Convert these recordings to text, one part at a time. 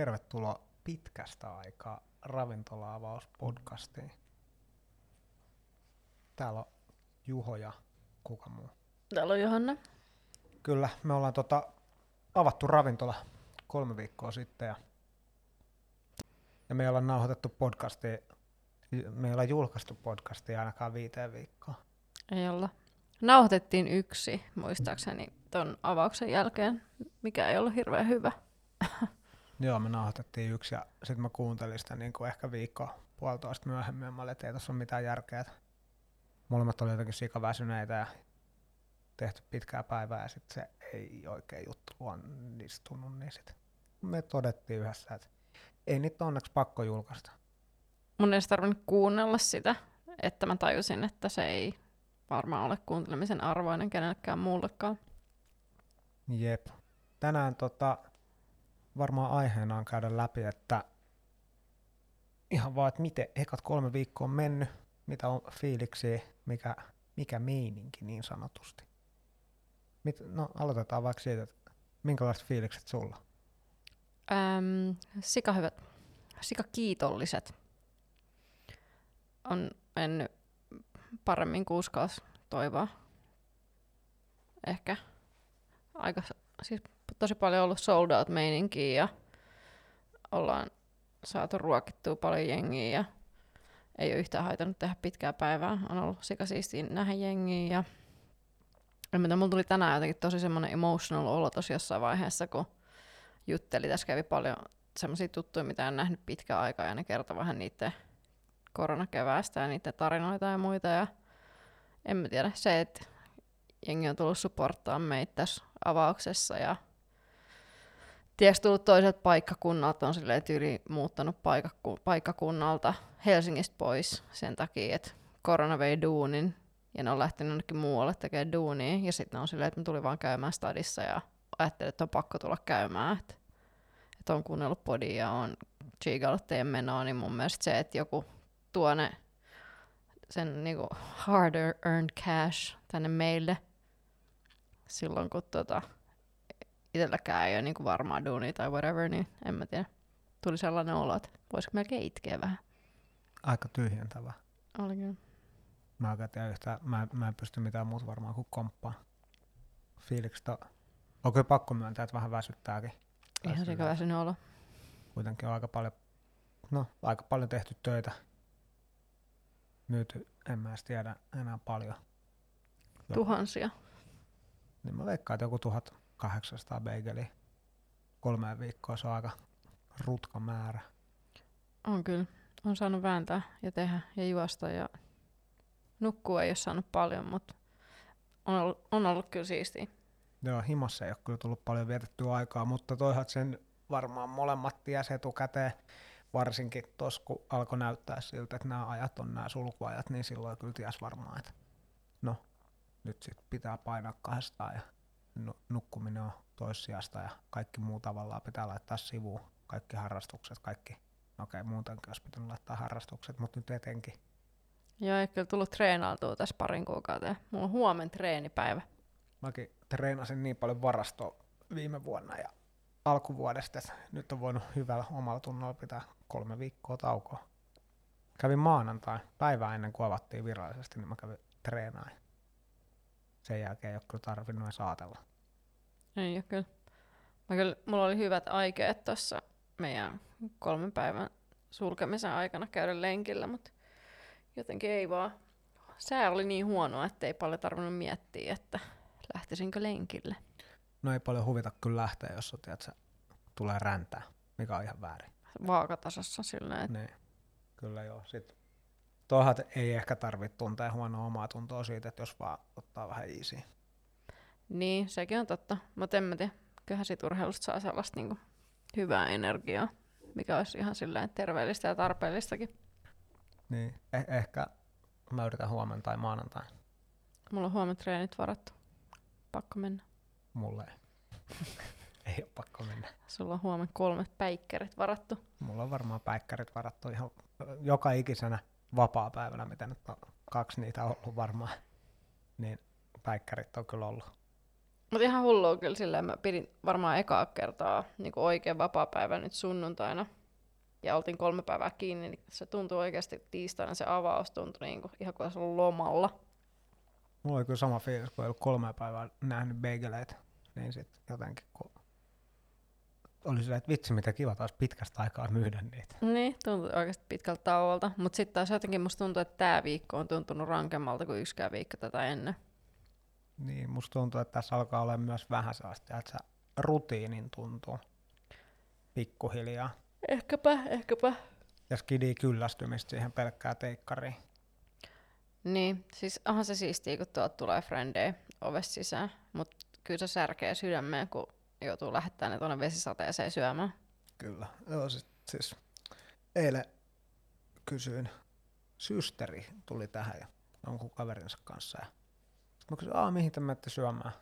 tervetuloa pitkästä aikaa ravintola-avauspodcastiin. Täällä on Juho ja kuka muu. Täällä on Johanna. Kyllä, me ollaan tota, avattu ravintola kolme viikkoa sitten ja, ja me ei olla nauhoitettu podcastia, me ei olla julkaistu podcastia ainakaan viiteen viikkoa. Ei olla. Nauhoitettiin yksi, muistaakseni, ton avauksen jälkeen, mikä ei ollut hirveän hyvä. Joo, me nauhoitettiin yksi ja sitten mä kuuntelin sitä niin kuin ehkä viikko puolitoista myöhemmin ja mä olin, että ei tässä ole mitään järkeä. Molemmat oli jotenkin sikaväsyneitä ja tehty pitkää päivää ja sitten se ei oikein juttu luonnistunut, niin sitten me todettiin yhdessä, että ei niitä onneksi pakko julkaista. Mun ei tarvinnut kuunnella sitä, että mä tajusin, että se ei varmaan ole kuuntelemisen arvoinen kenellekään muullekaan. Jep. Tänään tota, varmaan aiheena on käydä läpi, että ihan vaan, että miten ekat kolme viikkoa on mennyt, mitä on fiiliksi, mikä, mikä meininki niin sanotusti. Mit, no aloitetaan vaikka siitä, että minkälaiset fiilikset sulla? Öm, sika hyvät, sika kiitolliset. On mennyt paremmin kuin uskalsi toivoa. Ehkä aika, siis tosi paljon ollut sold out meininkiä ja ollaan saatu ruokittua paljon jengiä ja ei ole yhtään haitannut tehdä pitkää päivää. On ollut sikasiistiä nähdä jengiä ja en tiedä, mulla tuli tänään jotenkin tosi semmoinen emotional olo tosi jossain vaiheessa, kun jutteli. Tässä kävi paljon semmoisia tuttuja, mitä en nähnyt pitkään aikaa ja ne kertoi vähän niiden koronakeväästä ja niiden tarinoita ja muita. Ja en mä tiedä, se, että jengi on tullut supporttaa meitä tässä avauksessa ja tiedätkö, tullut toiselta paikkakunnalta, on silleen tyyli muuttanut paikakku- paikkakunnalta Helsingistä pois sen takia, että korona vei duunin ja ne on lähtenyt jonnekin muualle tekemään duunia. Ja sitten on silleen, että ne tuli vaan käymään stadissa ja ajattelin, että on pakko tulla käymään, että, että on kuunnellut podia ja on chiigaillut teidän menoa, niin mun mielestä se, että joku tuo ne sen niinku hard earned cash tänne meille silloin, kun tota, itselläkään ei ole niinku varmaa duunia tai whatever, niin en mä tiedä. Tuli sellainen olo, että voisiko melkein itkeä vähän. Aika tyhjentävä. Oli kyllä. Mä, en tiedä yhtään, mä, mä en pysty mitään muuta varmaan kuin komppaa. Fiilikset on, on kyllä pakko myöntää, että vähän väsyttääkin. Ihan sekä väsynyt olo. Kuitenkin on aika paljon, no, aika paljon tehty töitä. Myyty, en mä edes tiedä enää paljon. Tuhansia. Niin mä veikkaan, että joku 1800 beigeliä kolmeen viikkoon, se on aika rutka määrä. On kyllä. On saanut vääntää ja tehdä ja juosta ja nukkua ei ole saanut paljon, mutta on ollut, on ollut kyllä siistiä. Joo, himassa ei ole kyllä tullut paljon vietettyä aikaa, mutta toisaalta sen varmaan molemmat ties etukäteen, varsinkin tuossa kun alkoi näyttää siltä, että nämä ajat on nämä sulkuajat, niin silloin kyllä ties varmaan, että no, nyt sit pitää painaa kahdestaan ja nu- nukkuminen on toissijasta ja kaikki muu tavallaan pitää laittaa sivuun, kaikki harrastukset, kaikki, no okei, muutenkin olisi pitänyt laittaa harrastukset, mutta nyt etenkin. Joo, ei kyllä tullut treenailtua tässä parin kuukauteen. Mulla on huomen treenipäivä. Mäkin treenasin niin paljon varastoa viime vuonna ja alkuvuodesta, että nyt on voinut hyvällä omalla tunnolla pitää kolme viikkoa taukoa. Kävin maanantai, päivää ennen kuin avattiin virallisesti, niin mä kävin treenaamaan. Sen jälkeen ei ole kyllä tarvinnut edes ajatella. Ei ole kyllä. Mä kyllä. Mulla oli hyvät aikeet tuossa meidän kolmen päivän sulkemisen aikana käydä lenkillä, mutta jotenkin ei vaan. Sää oli niin huono, että ei paljon tarvinnut miettiä, että lähtisinkö lenkille. No ei paljon huvita kyllä lähteä, jos on, tiedät, tulee räntää, mikä on ihan väärin. Vaakatasossa silleen, että Niin. Kyllä joo. Sitten tuohon ei ehkä tarvitse tuntea huonoa omaa tuntoa siitä, että jos vaan ottaa vähän easy. Niin, sekin on totta. Mutta en mä tiedä, kyllähän siitä urheilusta saa sellaista niinku hyvää energiaa, mikä olisi ihan silleen terveellistä ja tarpeellistakin. Niin. Eh- ehkä mä yritän huomenna tai maanantai. Mulla on huomenna treenit varattu. Pakko mennä. Mulle ei. ei ole pakko mennä. Sulla on huomenna kolmet päikkärit varattu. Mulla on varmaan päikkärit varattu ihan joka ikisenä vapaa-päivänä, mitä nyt on kaksi niitä ollut varmaan. Niin päikkärit on kyllä ollut. Mutta ihan hullua kyllä silleen, mä pidin varmaan ekaa kertaa niin oikein vapaa-päivä nyt sunnuntaina. Ja oltiin kolme päivää kiinni, niin se tuntui oikeasti tiistaina se avaus tuntui niin kuin, ihan kuin olisi ollut lomalla. Mulla oli kyllä sama fiilis, kun ei ollut kolme päivää nähnyt beigeleitä, niin sitten jotenkin kun oli silleen, että vitsi mitä kiva taas pitkästä aikaa myydä niitä. Niin, tuntui oikeasti pitkältä tauolta. Mutta sitten taas jotenkin musta tuntuu, että tämä viikko on tuntunut rankemmalta kuin yksikään viikko tätä ennen. Niin, musta tuntuu, että tässä alkaa olla myös vähän sellaista, että se rutiinin tuntuu pikkuhiljaa. Ehkäpä, ehkäpä. Ja skidi kyllästymistä siihen pelkkää teikkariin. Niin, siis onhan se siistiä, kun tuolta tulee frendejä ovesta sisään, mutta kyllä se särkee sydämeen, kun joutuu lähettämään ne tuonne vesisateeseen syömään. Kyllä. Joo, siis, siis eilen kysyin, systeri tuli tähän ja jonkun kaverinsa kanssa. Ja mä kysyin, Aa, mihin te menette syömään?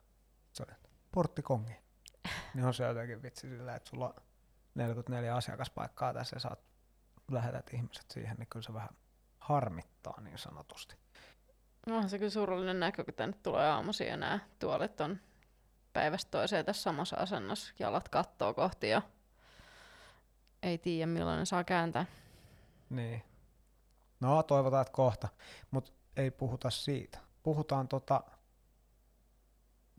Se oli, porttikongi. niin on se jotenkin vitsi sillä, että sulla on 44 asiakaspaikkaa tässä ja saat lähetät ihmiset siihen, niin kyllä se vähän harmittaa niin sanotusti. No se kyllä surullinen näkö, kun tänne tulee aamuisin ja nämä tuolit on päivästä toiseen tässä samassa asennossa, jalat kattoo kohti ja ei tiedä milloin ne saa kääntää. Niin. No toivotaan, että kohta, mutta ei puhuta siitä. Puhutaan tota,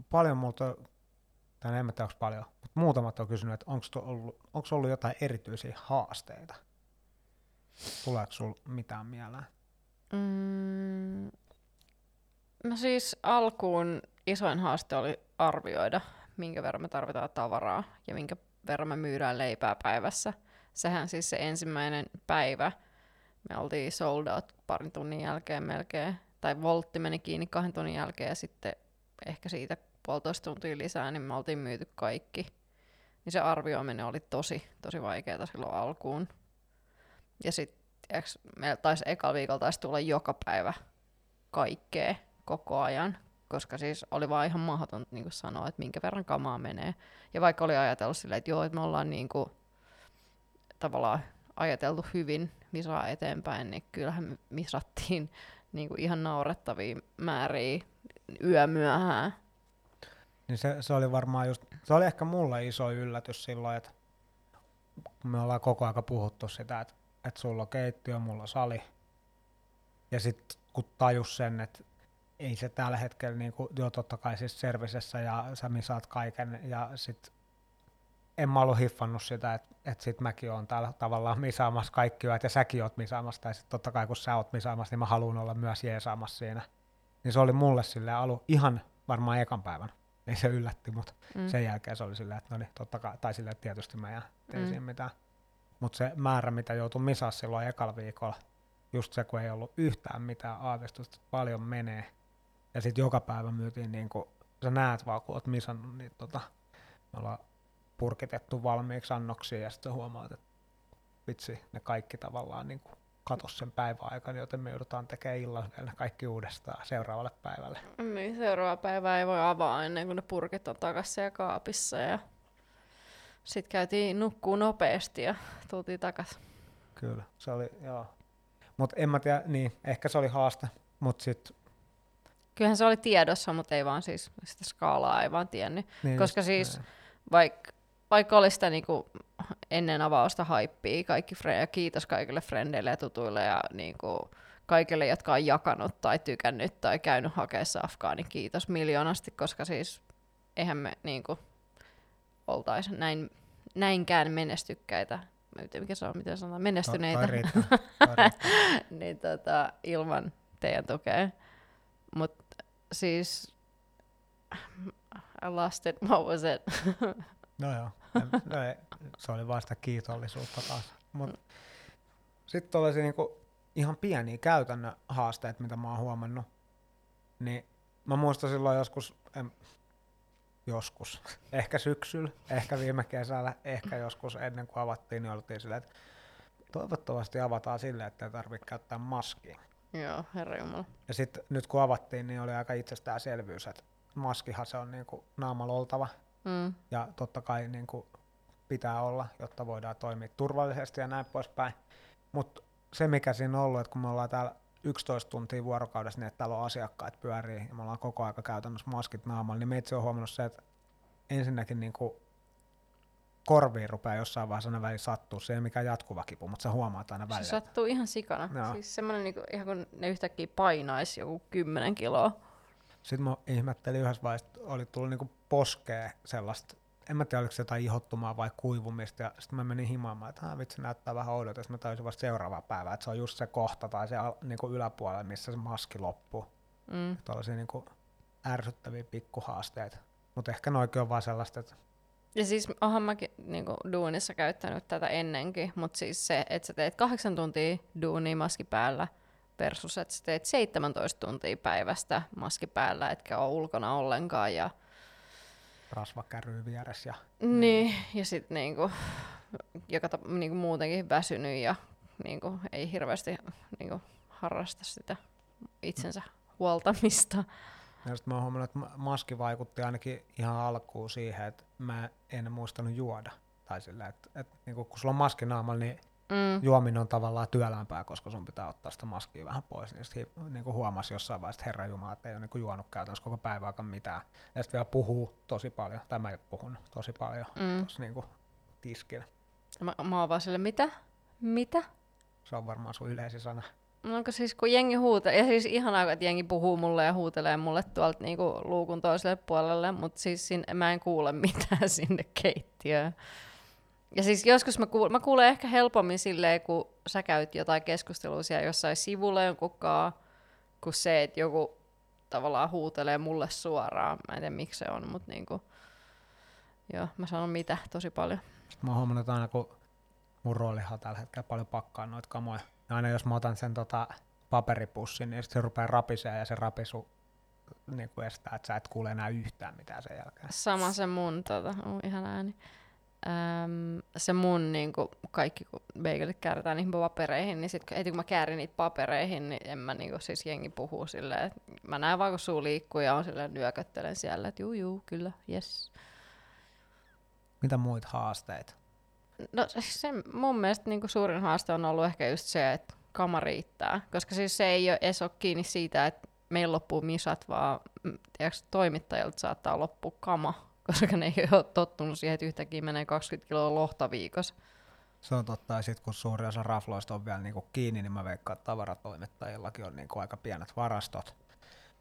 paljon multa, tai en tiedä onko paljon, mutta muutamat on kysynyt, että onko ollut, onko ollut jotain erityisiä haasteita? Tuleeko sinulla mitään mieleen? Mm, no siis alkuun isoin haaste oli arvioida, minkä verran me tarvitaan tavaraa ja minkä verran me myydään leipää päivässä. Sehän siis se ensimmäinen päivä, me oltiin sold out parin tunnin jälkeen melkein, tai voltti meni kiinni kahden tunnin jälkeen ja sitten ehkä siitä puolitoista tuntia lisää, niin me oltiin myyty kaikki. Niin se arvioiminen oli tosi, tosi vaikeaa silloin alkuun. Ja sitten meillä taisi ekalla viikolla taisi tulla joka päivä kaikkea koko ajan, koska siis oli vaan ihan mahdoton niin sanoa, että minkä verran kamaa menee. Ja vaikka oli ajatellut silleen, että joo, että me ollaan niin kuin, tavallaan ajateltu hyvin misaa eteenpäin, niin kyllähän me misattiin niin kuin ihan naurettavia määriä yömyöhään. Niin se, se, oli varmaan just, se oli ehkä mulle iso yllätys silloin, että me ollaan koko aika puhuttu sitä, että, että sulla on keittiö, mulla on sali. Ja sitten kun tajus sen, että ei se tällä hetkellä, niin kuin, joo totta kai siis servisessä ja sä misaat kaiken ja sit en mä ollut hiffannut sitä, että, että sit mäkin oon täällä tavallaan misaamassa kaikki yöt ja säkin oot misaamassa tai sit totta kai kun sä oot misaamassa, niin mä haluan olla myös jeesaamassa siinä. Niin se oli mulle sille alu ihan varmaan ekan päivän. Ei se yllätti, mutta mm. sen jälkeen se oli silleen, että no niin, totta kai, tai silleen, että tietysti mä en tein mm. siinä mitään. Mutta se määrä, mitä joutui misaa silloin ekalla viikolla, just se, kun ei ollut yhtään mitään aavistusta, paljon menee, ja sitten joka päivä myytiin, niin kuin, sä näet vaan, kun oot misannut, niin tota, me ollaan purkitettu valmiiksi annoksia, ja sitten huomaat, että vitsi, ne kaikki tavallaan niin kuin katos sen päivän aikana, joten me joudutaan tekemään illalla vielä kaikki uudestaan seuraavalle päivälle. Niin, seuraava päivä ei voi avaa ennen kuin ne purkit on takaisin siellä kaapissa ja sitten käytiin nukkuu nopeasti ja tultiin takaisin. Kyllä, se oli, joo. Mutta en mä tiedä, niin, ehkä se oli haaste, mutta sitten Kyllähän se oli tiedossa, mutta ei vaan siis sitä skaalaa ei vaan tiennyt. Niin Koska siis vaikka vaikka oli sitä niinku ennen avausta haippia, kaikki fre- ja kiitos kaikille frendeille ja tutuille ja niinku kaikille, jotka on jakanut tai tykännyt tai käynyt hakeessa Afgaani, kiitos miljoonasti, koska siis eihän me niinku oltaisi näin, näinkään menestykkäitä, mikä se on, miten sanotaan, menestyneitä, niin tota, ilman teidän tukea. Mutta siis, I lost it, what was it? no joo, no ei, se oli vasta kiitollisuutta taas. Mut mm. sitten olisi niinku ihan pieniä käytännön haasteita, mitä mä oon huomannut. Niin mä muistan silloin joskus, en, joskus, ehkä syksyllä, ehkä viime kesällä, ehkä joskus ennen kuin avattiin, niin oltiin silleen, että toivottavasti avataan silleen, että ei tarvitse käyttää maskia. Joo, herra Jumala. Ja sitten nyt kun avattiin, niin oli aika itsestäänselvyys, että maskihan se on niinku naamalla oltava. Mm. Ja totta kai niinku pitää olla, jotta voidaan toimia turvallisesti ja näin poispäin. Mutta se, mikä siinä on ollut, että kun me ollaan täällä 11 tuntia vuorokaudessa niin, että täällä on asiakkaat pyörii ja me ollaan koko aika käytännössä maskit naamalla, niin meitsi on huomannut se, että ensinnäkin niin kuin korviin rupeaa jossain vaiheessa aina väliin sattuu. Se ei mikään jatkuva kipu, mutta sä huomaat aina välillä. Se sattuu ihan sikana. Joo. Siis semmoinen niinku, ihan kun ne yhtäkkiä painaisi joku 10 kiloa. Sitten mä ihmettelin yhdessä vaiheessa, että oli tullut niinku poskee sellaista, en mä tiedä oliko se jotain ihottumaa vai kuivumista, ja sitten mä menin himaamaan, että vitsi näyttää vähän oudolta, mä tajusin vasta seuraavaa päivää, että se on just se kohta tai se al- niinku yläpuolella, missä se maski loppuu. Mm. Tuollaisia niinku ärsyttäviä pikkuhaasteita. Mutta ehkä noikin on vaan sellaista, että Ja siis onhan mäkin niinku, duunissa käyttänyt tätä ennenkin, mutta siis se, että sä teet kahdeksan tuntia duunia maski päällä versus, että sä teet 17 tuntia päivästä maski päällä, etkä ole ulkona ollenkaan. Ja, rasva käryy vieressä ja niin, ja sitten niinku, joka tap- niinku muutenkin väsynyt ja niinku, ei hirveästi niinku, harrasta sitä itsensä huoltamista. Ja sitten mä oon huomannut, että ma- maski vaikutti ainakin ihan alkuun siihen, että mä en muistanut juoda. Tai sillä, että, että niin kun sulla on maski naamalla, niin Mm. juominen on tavallaan työlämpää, koska sun pitää ottaa sitä maskia vähän pois. Niin sitten niin huomasi jossain vaiheessa, että herra Jumala, että ei ole niin juonut käytännössä koko päivääkään mitään. Ja sitten vielä puhuu tosi paljon, tai mä puhun tosi paljon Mm. tuossa niin tiskillä. Mä, mä oon vaan sille, mitä? Mitä? Se on varmaan sun yleisin sana. No onko siis kun jengi huutelee, ja siis ihanaa, että jengi puhuu mulle ja huutelee mulle tuolta niinku luukun toiselle puolelle, mutta siis sinne, mä en kuule mitään sinne keittiöön. Ja siis joskus mä, kuul, mä kuulen ehkä helpommin silleen, kun sä käyt jotain keskustelua siellä jossain sivulla jonkunkaan, kuin se, että joku tavallaan huutelee mulle suoraan. Mä en tiedä miksi se on, mutta niinku, joo, mä sanon mitä tosi paljon. Sitten mä oon huomannut, että aina kun mun roolihan on tällä hetkellä paljon pakkaa noita kamoja, niin aina jos mä otan sen tota, paperipussin, niin se rupeaa rapisee ja se rapisu niin kuin estää, että sä et kuule enää yhtään mitään sen jälkeen. Sama se mun, tota, oh, ihan ääni. Öm, se mun niinku, kaikki, kun bagelit kääritään niihin papereihin, niin sit heti kun mä käärin niitä papereihin, niin en mä niinku, siis jengi puhuu silleen, että mä näen vaan kun suu liikkuu ja on silleen nyököttelen siellä, että juu juu, kyllä, yes. Mitä muita haasteita? No se mun mielestä niinku suurin haaste on ollut ehkä just se, että kama riittää, koska siis se ei ole edes ole kiinni siitä, että meillä loppuu misat, vaan mm, tiedätkö, toimittajilta saattaa loppua kama, koska ne ei ole tottunut siihen, että yhtäkkiä menee 20 kiloa lohta viikossa. Se on totta, ja sitten kun suuri osa rafloista on vielä niinku kiinni, niin mä veikkaan, että tavaratoimittajillakin on niinku aika pienet varastot.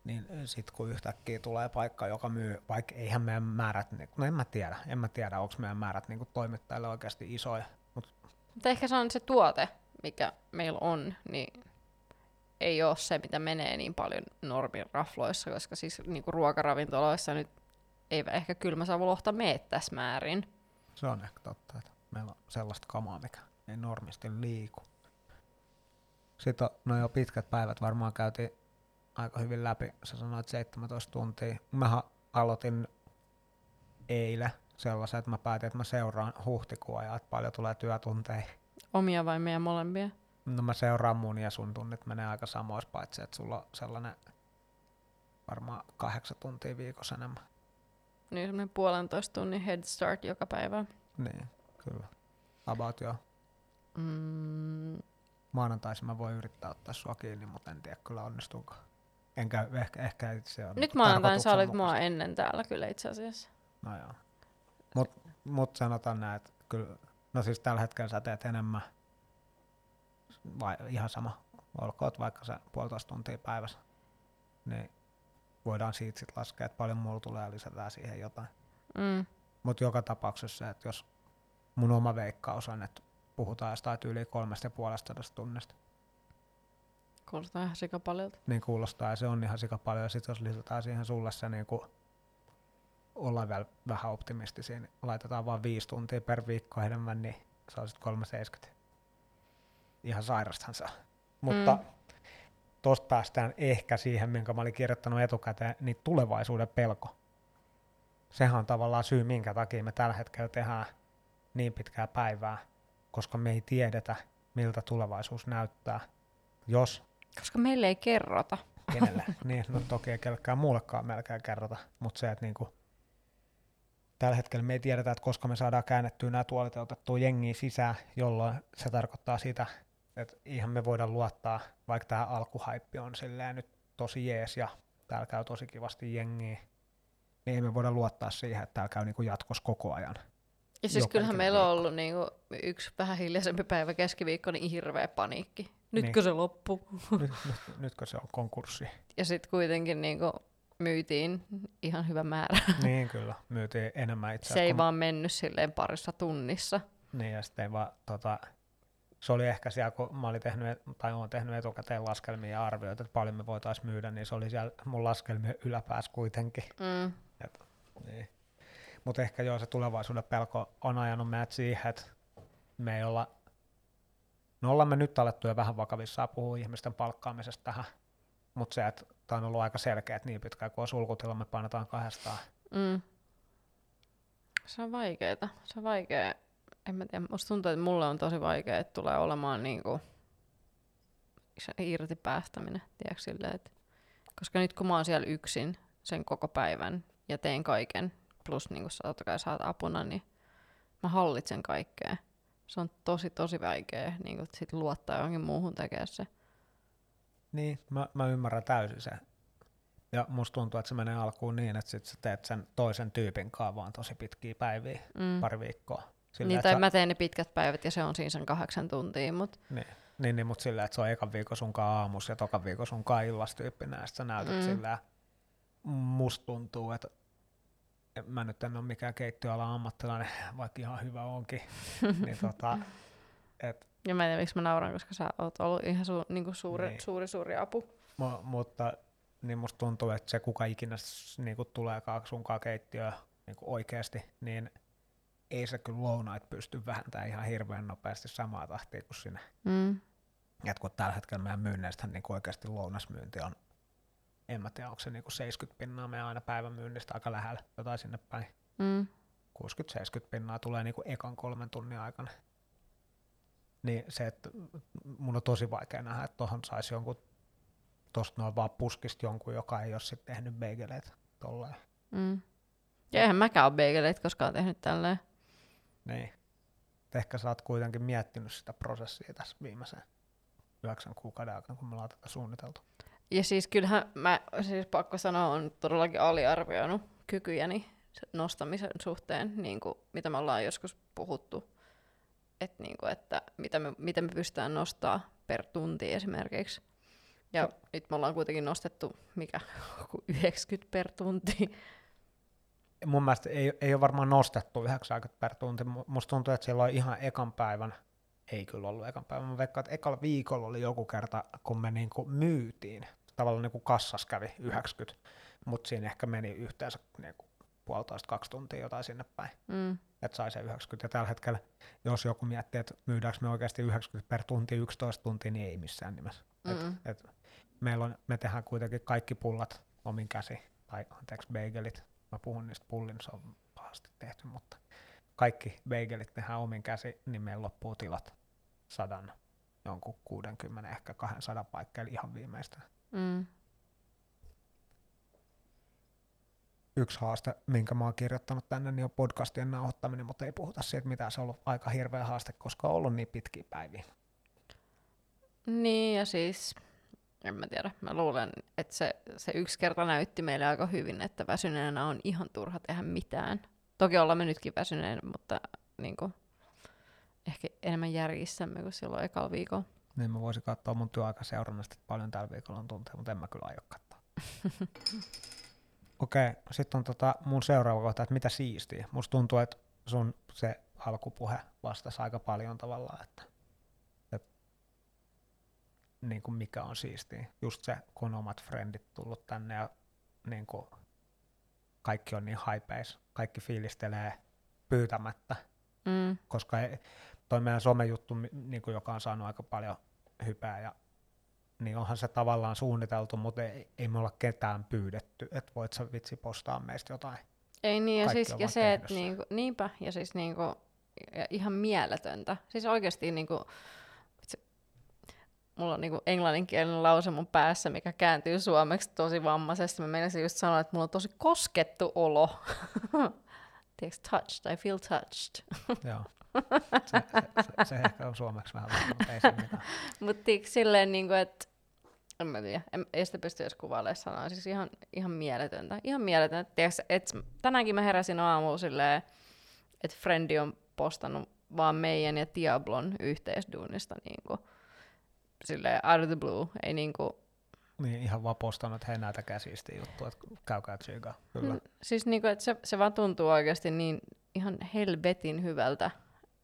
Niin sitten kun yhtäkkiä tulee paikka, joka myy, vaikka eihän meidän määrät, niinku- no en mä tiedä, en mä tiedä, onko meidän määrät niinku toimittajille oikeasti isoja, mutta Mutta ehkä se on se tuote, mikä meillä on, niin ei ole se, mitä menee niin paljon normin rafloissa, koska siis niinku ruokaravintoloissa nyt ei ehkä kylmäsavulohta mene tässä määrin. se on ehkä totta, että meillä on sellaista kamaa, mikä ei normisti liiku. Sitten on, no jo pitkät päivät varmaan käytiin aika hyvin läpi. Sä sanoit 17 tuntia. Mä aloitin eilen sellaisen, että mä päätin, että mä seuraan huhtikuun ajan, että paljon tulee työtunteja. Omia vai meidän molempia? No mä seuraan mun ja sun tunnit menee aika samoissa, paitsi että sulla on sellainen varmaan kahdeksan tuntia viikossa enemmän. Niin semmoinen puolentoista tunnin head start joka päivä. Niin, kyllä. About joo. Mm, Maanantaisin mä voin yrittää ottaa sua kiinni, mutta en tiedä kyllä onnistuuko. Enkä, ehkä, ehkä se on nyt maanantaina sä olit mua ennen täällä kyllä itse asiassa. No joo. Mut, mut sanotaan näin, että kyllä, no siis tällä hetkellä sä teet enemmän, vai ihan sama, olkoot vaikka se puolitoista tuntia päivässä, niin voidaan siitä sitten laskea, että paljon mulla tulee ja lisätään siihen jotain. Mm. Mutta joka tapauksessa se, että jos mun oma veikkaus on, että puhutaan jostain yli kolmesta ja puolesta tunnista, Kuulostaa ihan sikapaljelta. niin kuulostaa ja se on ihan sika paljon. Ja sitten jos lisätään siihen sulle se niin kuin, ollaan vielä vähän optimistisia, niin laitetaan vaan viisi tuntia per viikko enemmän, niin se on sitten 370. Ihan sairastahan se on. Mutta Mm. Tuosta päästään ehkä siihen, minkä mä olin kirjoittanut etukäteen, niin tulevaisuuden pelko. Sehän on tavallaan syy, minkä takia me tällä hetkellä tehdään niin pitkää päivää, koska me ei tiedetä, miltä tulevaisuus näyttää, jos Koska meille ei kerrota. kenelle. niin, no toki ei kellekään muullekaan melkein kerrota, mutta se, että niinku, tällä hetkellä me ei tiedetä, että koska me saadaan käännettyä nämä tuolit ja otettua jengiä sisään, jolloin se tarkoittaa sitä, et ihan me voidaan luottaa, vaikka tämä alkuhaippi on silleen nyt tosi jees ja täällä käy tosi kivasti jengiä, niin ei me voida luottaa siihen, että täällä käy niinku jatkos koko ajan. Ja siis Joka kyllähän meillä on ollut niinku yksi vähän hiljaisempi päivä keskiviikko, niin hirveä paniikki. Nytkö Niin. se loppuu? Nyt, nyt, nytkö se on konkurssi? Ja sitten kuitenkin niinku myytiin ihan hyvä määrä. niin kyllä, myytiin enemmän itse Se ei kun- vaan mennyt silleen parissa tunnissa. Niin, ja sitten ei vaan, tota, se oli ehkä siellä, kun mä olin tehnyt, tai olen tehnyt etukäteen laskelmia ja arvioita, että paljon me voitaisiin myydä, niin se oli siellä mun laskelmien yläpäässä kuitenkin. Mm. Niin. Mutta ehkä joo, se tulevaisuuden pelko on ajanut meidät siihen, että me ei olla, no ollaan me nyt alettu jo vähän vakavissaan puhua ihmisten palkkaamisesta tähän, mutta se, että tämä on ollut aika selkeä, että niin pitkään kuin on sulkutila, me painetaan kahdestaan. Mm. Se on vaikeeta. Se on vaikea. En mä tiedä. Musta tuntuu, että mulle on tosi vaikea, että tulee olemaan niinku irti päästäminen. Tiedätkö, silleen, että koska nyt kun mä oon siellä yksin sen koko päivän ja teen kaiken, plus niin sä totta kai saat apuna, niin mä hallitsen kaikkea. Se on tosi, tosi vaikea niin sit luottaa johonkin muuhun tekemään se. Niin, mä, mä ymmärrän täysin sen. Ja musta tuntuu, että se menee alkuun niin, että sit sä teet sen toisen tyypin kanssa vaan tosi pitkiä päiviä, Mm. pari viikkoa. Silleen, Niin, tai sä- mä teen ne pitkät päivät ja se on siinä sen kahdeksan tuntia, mutta Niin, niin, niin mutta silleen, että se on ekan viikon sunkaan aamus ja tokan viikon sunkaan illas ja sit sä näytät Mm. silleen, musta tuntuu, että mä nyt en ole mikään keittiöalan ammattilainen, vaikka ihan hyvä onkin, niin tota, et, Ja mä en tiedä, miksi mä nauran, koska sä oot ollut ihan su, niinku suuri, Niin. suuri, suuri apu. mu- mutta niin musta tuntuu, että se kuka ikinä s- niinku tuleekaan sunkaan keittiöön niinku oikeasti, niin ei se kyllä lounait pysty vähentämään ihan hirveän nopeasti samaa tahtia kuin sinä. Mm. Et kun tällä hetkellä meidän myynneistä niin oikeasti lounasmyynti on, en mä tiedä, onko se niinku 70 pinnaa meidän aina päivän myynnistä aika lähellä, jotain sinne päin. Mm. 60-70 pinnaa tulee niinku ekan kolmen tunnin aikana. Niin se, että mun on tosi vaikea nähdä, että tohon saisi jonkun, tosta noin vaan puskista jonkun, joka ei ole sitten tehnyt beigeleitä tolleen. Mm. Ja eihän mäkään ole beigeleitä koskaan tehnyt tälleen. Niin. Ehkä sä oot kuitenkin miettinyt sitä prosessia tässä viimeisen yhdeksän kuukauden aikana, kun me ollaan tätä suunniteltu. Ja siis kyllähän mä, siis pakko sanoa, on todellakin aliarvioinut kykyjäni se- nostamisen suhteen, niin kuin, mitä me ollaan joskus puhuttu. Et niin kuin, että mitä me, miten me pystytään nostaa per tunti esimerkiksi. Ja nyt me ollaan kuitenkin nostettu, mikä, joku 90 per tunti. Mun mielestä ei, ei ole varmaan nostettu 90 per tunti. Mu- Musta tuntuu, että siellä on ihan ekan päivän, ei kyllä ollut ekan päivän, mä veikkaan, että ekalla viikolla oli joku kerta, kun me niinku myytiin. Tavallaan niinku kassas kävi 90, mutta siinä ehkä meni yhteensä niinku puolitoista kaksi tuntia jotain sinne päin, Mm. että sai se 90. Ja tällä hetkellä, jos joku miettii, että myydäänkö me oikeasti 90 per tunti 11 tuntia, niin ei missään nimessä. Et, Mm-mm. et meillä on, me tehdään kuitenkin kaikki pullat omin käsi, tai anteeksi, beigelit. Mä puhun niistä pullin, se on pahasti tehty, mutta kaikki beigelit tehdään omin käsi, niin meillä loppuu tilat sadan, jonkun 60, ehkä 200 paikkeilla ihan viimeistä. Mm. Yksi haaste, minkä mä oon kirjoittanut tänne, niin on podcastien nauhoittaminen, mutta ei puhuta siitä mitään. Se on ollut aika hirveä haaste, koska on ollut niin pitkiä päiviä. Niin, ja siis, en mä tiedä, mä luulen, että se, se yksi kerta näytti meille aika hyvin, että väsyneenä on ihan turha tehdä mitään. Toki ollaan me nytkin väsyneen, mutta niin kuin, ehkä enemmän järjissämme kuin silloin ekalla viikolla. Niin mä voisin katsoa mun työaikaseurannasta, että paljon tällä viikolla on tunteja, mutta en mä kyllä aio katsoa. Okei, okay, sitten on tota mun seuraava kohta, että mitä siistiä. Musta tuntuu, että sun se alkupuhe vastasi aika paljon tavallaan, että niin kuin mikä on siistiä. Just se, kun omat frendit tullut tänne ja niin kuin kaikki on niin haipeis, kaikki fiilistelee pyytämättä Mm, koska ei, toi meidän somejuttu, niin kuin joka on saanut aika paljon hypää, ja, niin onhan se tavallaan suunniteltu, mutta ei, ei me olla ketään pyydetty, että voit sä vitsi postaa meistä jotain. ei niin, ja, Kaikki siis, ja se, että niinku, niinpä, ja siis niinku, ja ihan mieletöntä. Siis oikeasti niinku, mulla on niinku englanninkielinen lause mun päässä, mikä kääntyy suomeksi tosi vammaisesti. Mä menisin just sanoa, että mulla on tosi koskettu olo. Tiedätkö, touched, I feel touched. Joo. se, se, se, ehkä on suomeksi vähän vähän, mutta ei se mitään. Mutta silleen, niin kuin, että en mä tiedä, en, ei sitä pysty edes kuvailemaan sanaa, siis ihan, ihan mieletöntä. Ihan mieletöntä. Tiedätkö, et, tänäänkin mä heräsin aamulla silleen, että Frendi on postannut vaan meidän ja Diablon yhteisduunista niin kuin, silleen out of the blue. Ei niin kuin, Niin ihan vaan postannut, että hei näitä siistiä juttu, että käykää tsiikaa. Kyllä. Mm, Siis niinku, että se, se vaan tuntuu oikeasti niin ihan helvetin hyvältä.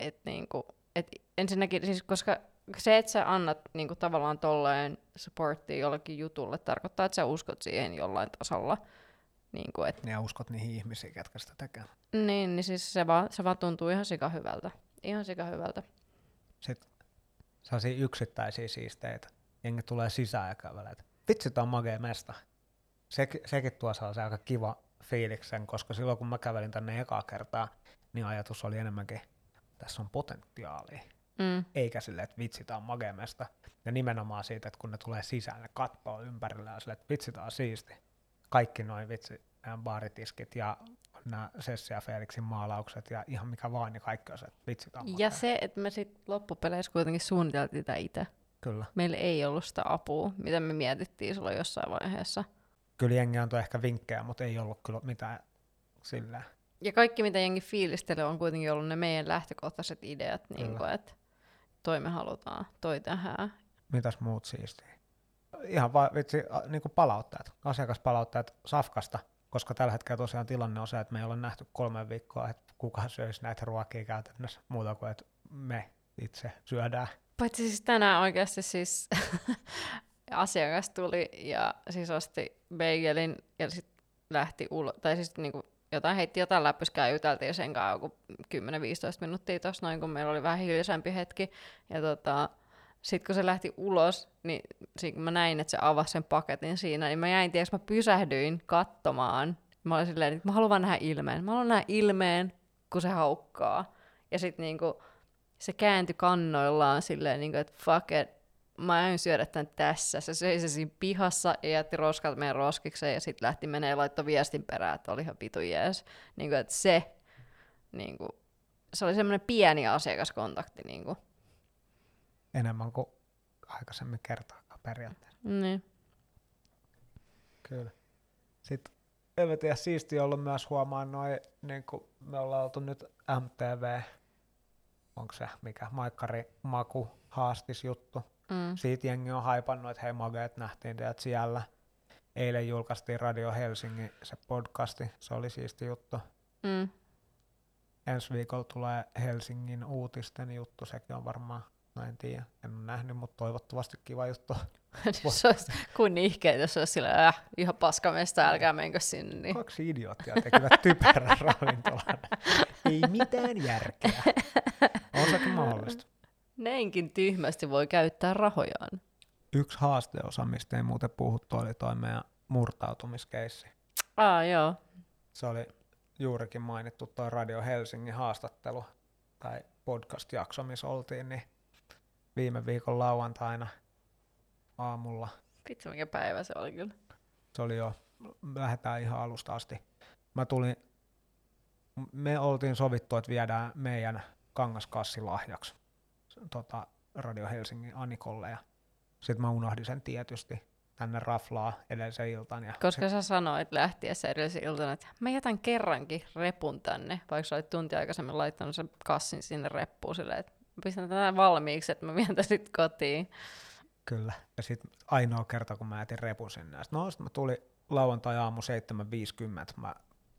Että niinku, et ensinnäkin, siis koska se, että sä annat niinku tavallaan tolleen supporttia jollekin jutulle, tarkoittaa, että sä uskot siihen jollain tasolla. Niinku, et, Ja uskot niihin ihmisiin, ketkä sitä tekee. niin, niin siis se vaan, se vaan tuntuu ihan sika hyvältä. Ihan sika hyvältä. Sitten sellaisia yksittäisiä siisteitä. Jengi tulee sisään ja kävelee, vitsi, tää on magea mesta. Se, sekin tuo sellaisen aika kiva fiiliksen, koska silloin kun mä kävelin tänne ekaa kertaa, niin ajatus oli enemmänkin, tässä on potentiaalia. Mm. Eikä silleen, että vitsi, tää on magea mesta. Ja nimenomaan siitä, että kun ne tulee sisään, ne kattoo ympärillä ja silleen, että vitsi, tää on siisti. Kaikki noin vitsi, nämä baaritiskit ja nämä Sessi ja Felixin maalaukset ja ihan mikä vaan, niin kaikki on se, että vitsi, tää on Ja se, että me sitten loppupeleissä kuitenkin suunniteltiin tätä itse. Kyllä. Meillä ei ollut sitä apua, mitä me mietittiin silloin jossain vaiheessa. kyllä jengi antoi ehkä vinkkejä, mutta ei ollut kyllä mitään sillä. Ja kaikki, mitä jengi fiilistelee, on kuitenkin ollut ne meidän lähtökohtaiset ideat, niin kuin, että toi me halutaan, toi tähän. Mitäs muut siistiä? Ihan vaan vitsi, niin palautteet, asiakaspalautteet Safkasta, koska tällä hetkellä tosiaan tilanne on se, että me ei ole nähty kolme viikkoa, että kuka söisi näitä ruokia käytännössä muuta kuin, että me itse syödään. Paitsi siis tänään oikeasti siis asiakas tuli ja siis osti bagelin ja sitten lähti ulos, tai siis niinku jotain heitti jotain läpyskää ja juteltiin sen kanssa joku 10-15 minuuttia tuossa noin, kun meillä oli vähän hiljaisempi hetki. Ja tota, sitten kun se lähti ulos, niin kun mä näin, että se avasi sen paketin siinä, niin mä jäin, tiiäks, mä pysähdyin katsomaan. Mä olin silleen, että mä haluan nähdä ilmeen. Mä haluan nähdä ilmeen, kun se haukkaa. Ja sitten niinku, se kääntyi kannoillaan silleen, niinku, että fuck it, mä aion syödä tän tässä. Se söi se siinä pihassa ja jätti roskat meidän roskikseen ja sitten lähti menee ja laittoi viestin perään, että oli ihan vitu jees. Niin kuin, että se, niin kuin, se oli semmoinen pieni asiakaskontakti. Niin kuin. Enemmän kuin aikaisemmin kertaakaan periaatteessa. Niin. Kyllä. Sitten en mä tiedä, siistiä ollut myös huomaa noin, niin kuin me ollaan oltu nyt MTV, onko se mikä, Maikkari Maku haastisjuttu. Mm. Siitä jengi on haipannut, että hei Mageet nähtiin teidät siellä. Eilen julkaistiin Radio Helsingin se podcasti, se oli siisti juttu. Mm. Ensi viikolla tulee Helsingin uutisten juttu, sekin on varmaan, no en tiedä, en ole nähnyt, mutta toivottavasti kiva juttu. se olisi kuin jos olisi sillä äh, ihan paskamesta, älkää menkö sinne. Niin. Kaksi idioottia tekivät typerän ravintolan. Ei mitään järkeä. On sekin mahdollista. Neinkin tyhmästi voi käyttää rahojaan. Yksi haasteosa, mistä ei muuten puhuttu, oli toi meidän murtautumiskeissi. Aa, joo. Se oli juurikin mainittu tuo Radio Helsingin haastattelu tai podcast-jakso, missä oltiin, niin viime viikon lauantaina aamulla. Vitsi, mikä päivä se oli kyllä. Se oli jo, lähdetään ihan alusta asti. Mä tulin, me oltiin sovittu, että viedään meidän kangaskassi lahjaksi tota, Radio Helsingin Anikolle ja sitten mä unohdin sen tietysti tänne raflaa edellisen iltan. Ja Koska sä sanoit lähtiessä edellisen iltana, että mä jätän kerrankin repun tänne, vaikka sä olit tunti aikaisemmin laittanut sen kassin sinne reppuun silleen, että mä pistän tätä valmiiksi, että mä vien tän sit kotiin. Kyllä. Ja sitten ainoa kerta, kun mä jätin repun sinne. Sit, no, sit mä tulin lauantai aamu 7.50, mä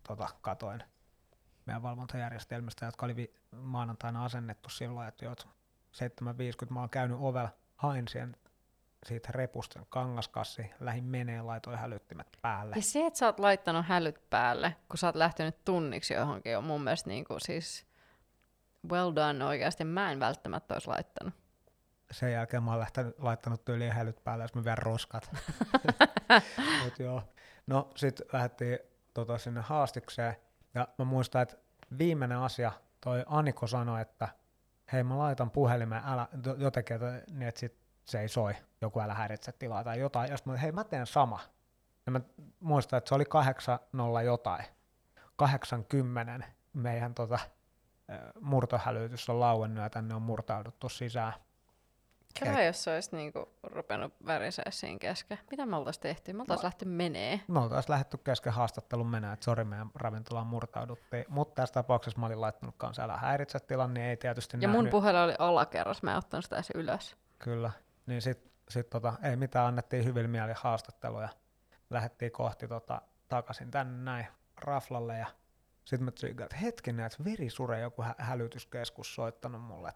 tota, katoin meidän valvontajärjestelmistä, jotka oli vi- maanantaina asennettu silloin, että joo, 7.50 mä oon käynyt ovella, hain sen siitä repusta kangaskassi, lähin menee, laitoin hälyttimet päälle. Ja se, että sä oot laittanut hälyt päälle, kun sä oot lähtenyt tunniksi johonkin, on mun mielestä niinku siis well done oikeasti. Mä en välttämättä olisi laittanut. Sen jälkeen mä oon lähtenyt, laittanut tyyliin hälyt päälle, jos mä vien roskat. Mut joo. No sit lähdettiin tota, sinne haastikseen, ja mä muistan, että viimeinen asia, toi Aniko sanoi, että hei mä laitan puhelimen, älä, jo- jotenkin, että, niin että sit se ei soi, joku älä häiritse tilaa tai jotain, ja mä hei mä teen sama. Ja mä muistan, että se oli 8-0 jotain, 80 meidän tota, murtohälytys on lauennut ja tänne on murtauduttu sisään. Kyllä jos se olisi niinku rupenut värisee siinä kesken. Mitä me oltaisiin tehty? Me oltaisiin no, lähty menee. Me oltaisiin lähdetty kesken haastattelun menee, että sori meidän ravintolaan murtauduttiin. Mutta tässä tapauksessa mä olin laittanut kanssa älä häiritse tilan, niin ei tietysti Ja nähnyt. mun puhelin oli alakerras, mä en ottanut sitä edes ylös. Kyllä, niin sit, sit tota, ei mitään, annettiin hyvin mieli haastatteluja. Lähdettiin kohti tota, takaisin tänne näin raflalle ja sitten mä tsyykään, että hetkinen, että verisure joku hä- hälytyskeskus soittanut mulle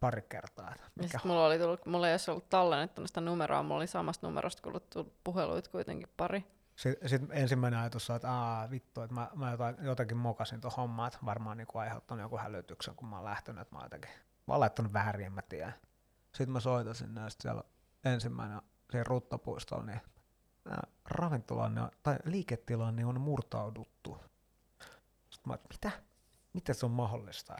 pari kertaa. Ja mikä mulla, oli tullut, mulla ei olisi ollut tallennettu sitä numeroa, mulla oli samasta numerosta kuluttu puheluit kuitenkin pari. Sitten sit ensimmäinen ajatus on, että Aa, vittu, että mä, mä jotain, jotenkin mokasin tuon hommaan, että varmaan niinku aiheuttanut joku hälytyksen, kun mä oon lähtenyt, että mä oon jotenkin, mä oon laittanut väärin, mä tiedä. Sitten mä soitan sinne, ja siellä ensimmäinen siinä ruttapuistolla, niin on- tai liiketilanne on murtauduttu. Mä, oon, mitä? Miten se on mahdollista?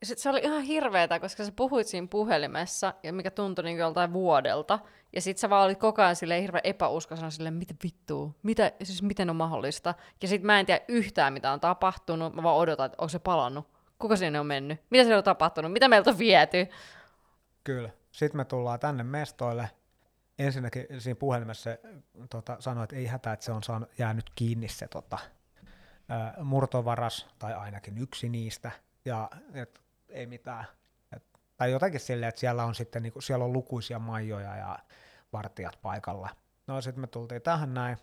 Ja sit se oli ihan hirveetä, koska sä puhuit siinä puhelimessa, ja mikä tuntui niin joltain vuodelta. Ja sit sä vaan olit koko ajan silleen hirveän epäuskoisena silleen, mitä vittua, mitä, siis miten on mahdollista. Ja sit mä en tiedä yhtään, mitä on tapahtunut, mä vaan odotan, että onko se palannut. Kuka sinne on mennyt? Mitä siellä on tapahtunut? Mitä meiltä on viety? Kyllä. Sitten me tullaan tänne mestoille. Ensinnäkin siinä puhelimessa se tota, sanoi, että ei hätää, että se on saanut, jäänyt kiinni se tota, murtovaras, tai ainakin yksi niistä. Ja et, ei mitään. Et, tai jotenkin silleen, että siellä on sitten niinku, siellä on lukuisia maijoja ja vartijat paikalla. No sitten me tultiin tähän näin.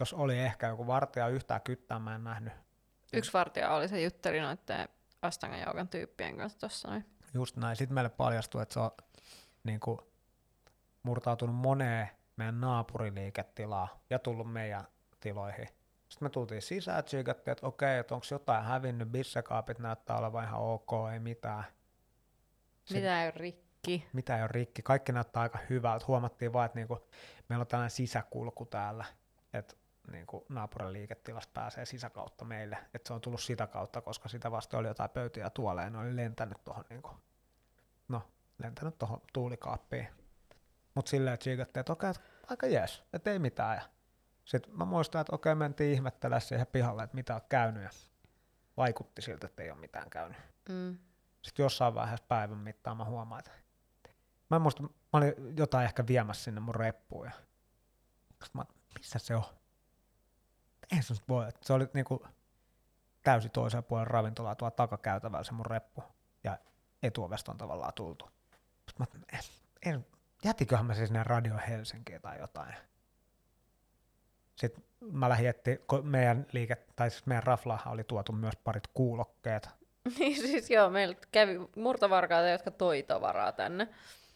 Jos oli ehkä joku vartija yhtään kyttää, mä en nähnyt. Yksi vartija oli se jutteli noitten Astangan tyyppien kanssa noin. Just näin. Sitten meille paljastui, että se on niin kuin, murtautunut moneen meidän naapuriliiketilaa ja tullut meidän tiloihin. Sitten me tultiin sisään, tsiikattiin, että okei, että onko jotain hävinnyt, bissekaapit näyttää olevan ihan ok, ei mitään. Se- Mitä ei ole rikki? Mitä ei ole rikki, kaikki näyttää aika hyvältä. Huomattiin vaan, että niinku, meillä on tällainen sisäkulku täällä, että niinku, naapurin liiketilasta pääsee sisäkautta meille. Että se on tullut sitä kautta, koska sitä vasta oli jotain pöytiä ja tuoleja, ne oli lentänyt tuohon, niinku, no, lentänyt tuohon tuulikaappiin. Mutta silleen tsiikattiin, että okei, että aika jees, että ei mitään. Ja sitten mä muistan, että okei, mentiin ihmettelemään siihen pihalle, että mitä on käynyt. Ja vaikutti siltä, että ei ole mitään käynyt. Mm. Sitten jossain vaiheessa päivän mittaan mä huomaan, että mä en muista, mä olin jotain ehkä viemässä sinne mun reppuun ja sitten mä, missä se on? Ei se nyt voi, että se oli niinku täysin toiseen puolen ravintolaa tuolla takakäytävällä se mun reppu ja etuovesta on tavallaan tultu. Sitten mä, en, en, jätiköhän mä se sinne Radio Helsinkiin tai jotain. Sitten mä lähdin etsiä, kun meidän liike, tai siis meidän raflahan oli tuotu myös parit kuulokkeet, Niin siis joo, meillä kävi murtovarkaita, jotka toi tavaraa tänne.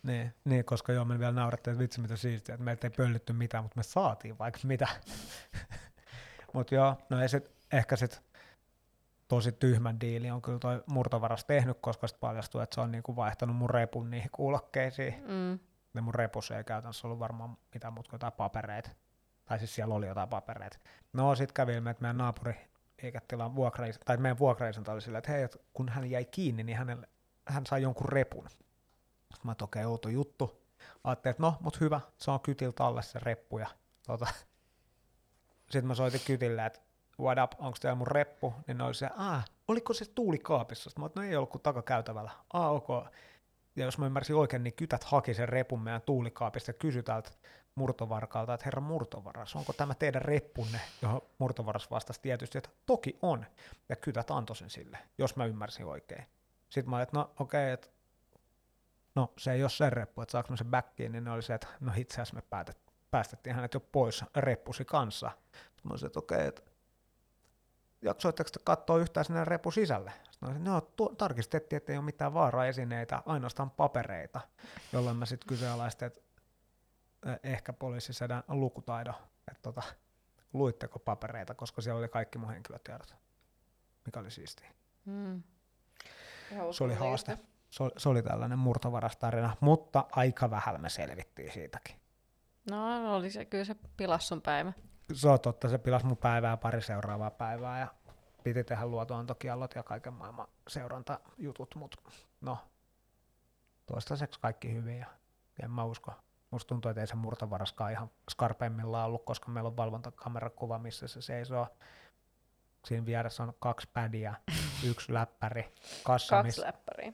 Niin, niin, koska joo, me vielä naurettiin, että vitsi mitä siistiä, että meiltä ei pöllitty mitään, mutta me saatiin vaikka mitä. mutta joo, no ei sit, ehkä sit tosi tyhmän diili on kyllä toi murtovaras tehnyt, koska sitten paljastui, että se on niinku vaihtanut mun repun niihin kuulokkeisiin. Mm. Ja mun repussa ei käytännössä ollut varmaan mitään muuta kuin jotain papereita. Tai siis siellä oli jotain papereita. No sit kävi ilmi, että meidän naapuri liiketilan vuokrais, tai meidän vuokraisenta oli silleen, että hei, että kun hän jäi kiinni, niin hänelle, hän sai jonkun repun. Sitten mä että okei, outo juttu. Ajattelin, että no, mut hyvä, se on kytiltä alle se reppu. Ja, tota. Sitten mä soitin kytille, että what up, onko teillä mun reppu? Niin ne oli se, ah, oliko se tuulikaapissa? Sitten mä että no ei ollut kuin takakäytävällä. Ah, ok. Ja jos mä ymmärsin oikein, niin kytät haki sen repun meidän tuulikaapista ja kysyi täältä murtovarkalta, että herra murtovaras, onko tämä teidän reppunne? Johon murtovaras vastasi tietysti, että toki on. Ja kytät antoi sen sille, jos mä ymmärsin oikein. Sitten mä olin, että no okei, okay, että no se ei ole sen reppu, että saanko mä sen backiin, niin ne oli se, että no itse asiassa me päätet, päästettiin hänet jo pois reppusi kanssa. Sitten mä olisin, että okei, okay, että jaksoitteko te katsoa yhtään sinne repun sisälle? Sitten olisin, no tu- tarkistettiin, että ei ole mitään vaara-esineitä, ainoastaan papereita, jolloin mä sitten kyseenalaistin, että ehkä poliisisedän lukutaidon, että tota, luitteko papereita, koska siellä oli kaikki mun henkilötiedot, mikä oli siistiä. Mm. Se oli haaste. Se oli, se oli tällainen murtovarastarina, mutta aika vähällä me selvittiin siitäkin. No oli se, kyllä se pilas sun päivä. Se on totta, se pilasi mun päivää pari seuraavaa päivää ja piti tehdä luotoantokiallot ja kaiken maailman seurantajutut, mutta no, toistaiseksi kaikki hyvin ja en mä usko. Musta tuntuu, että ei se murtovaraskaan ihan skarpeimmillaan ollut, koska meillä on valvontakamerakuva, missä se seisoo. Siinä vieressä on kaksi pädiä yksi läppäri, kassa, Kaksi missä, läppäriä.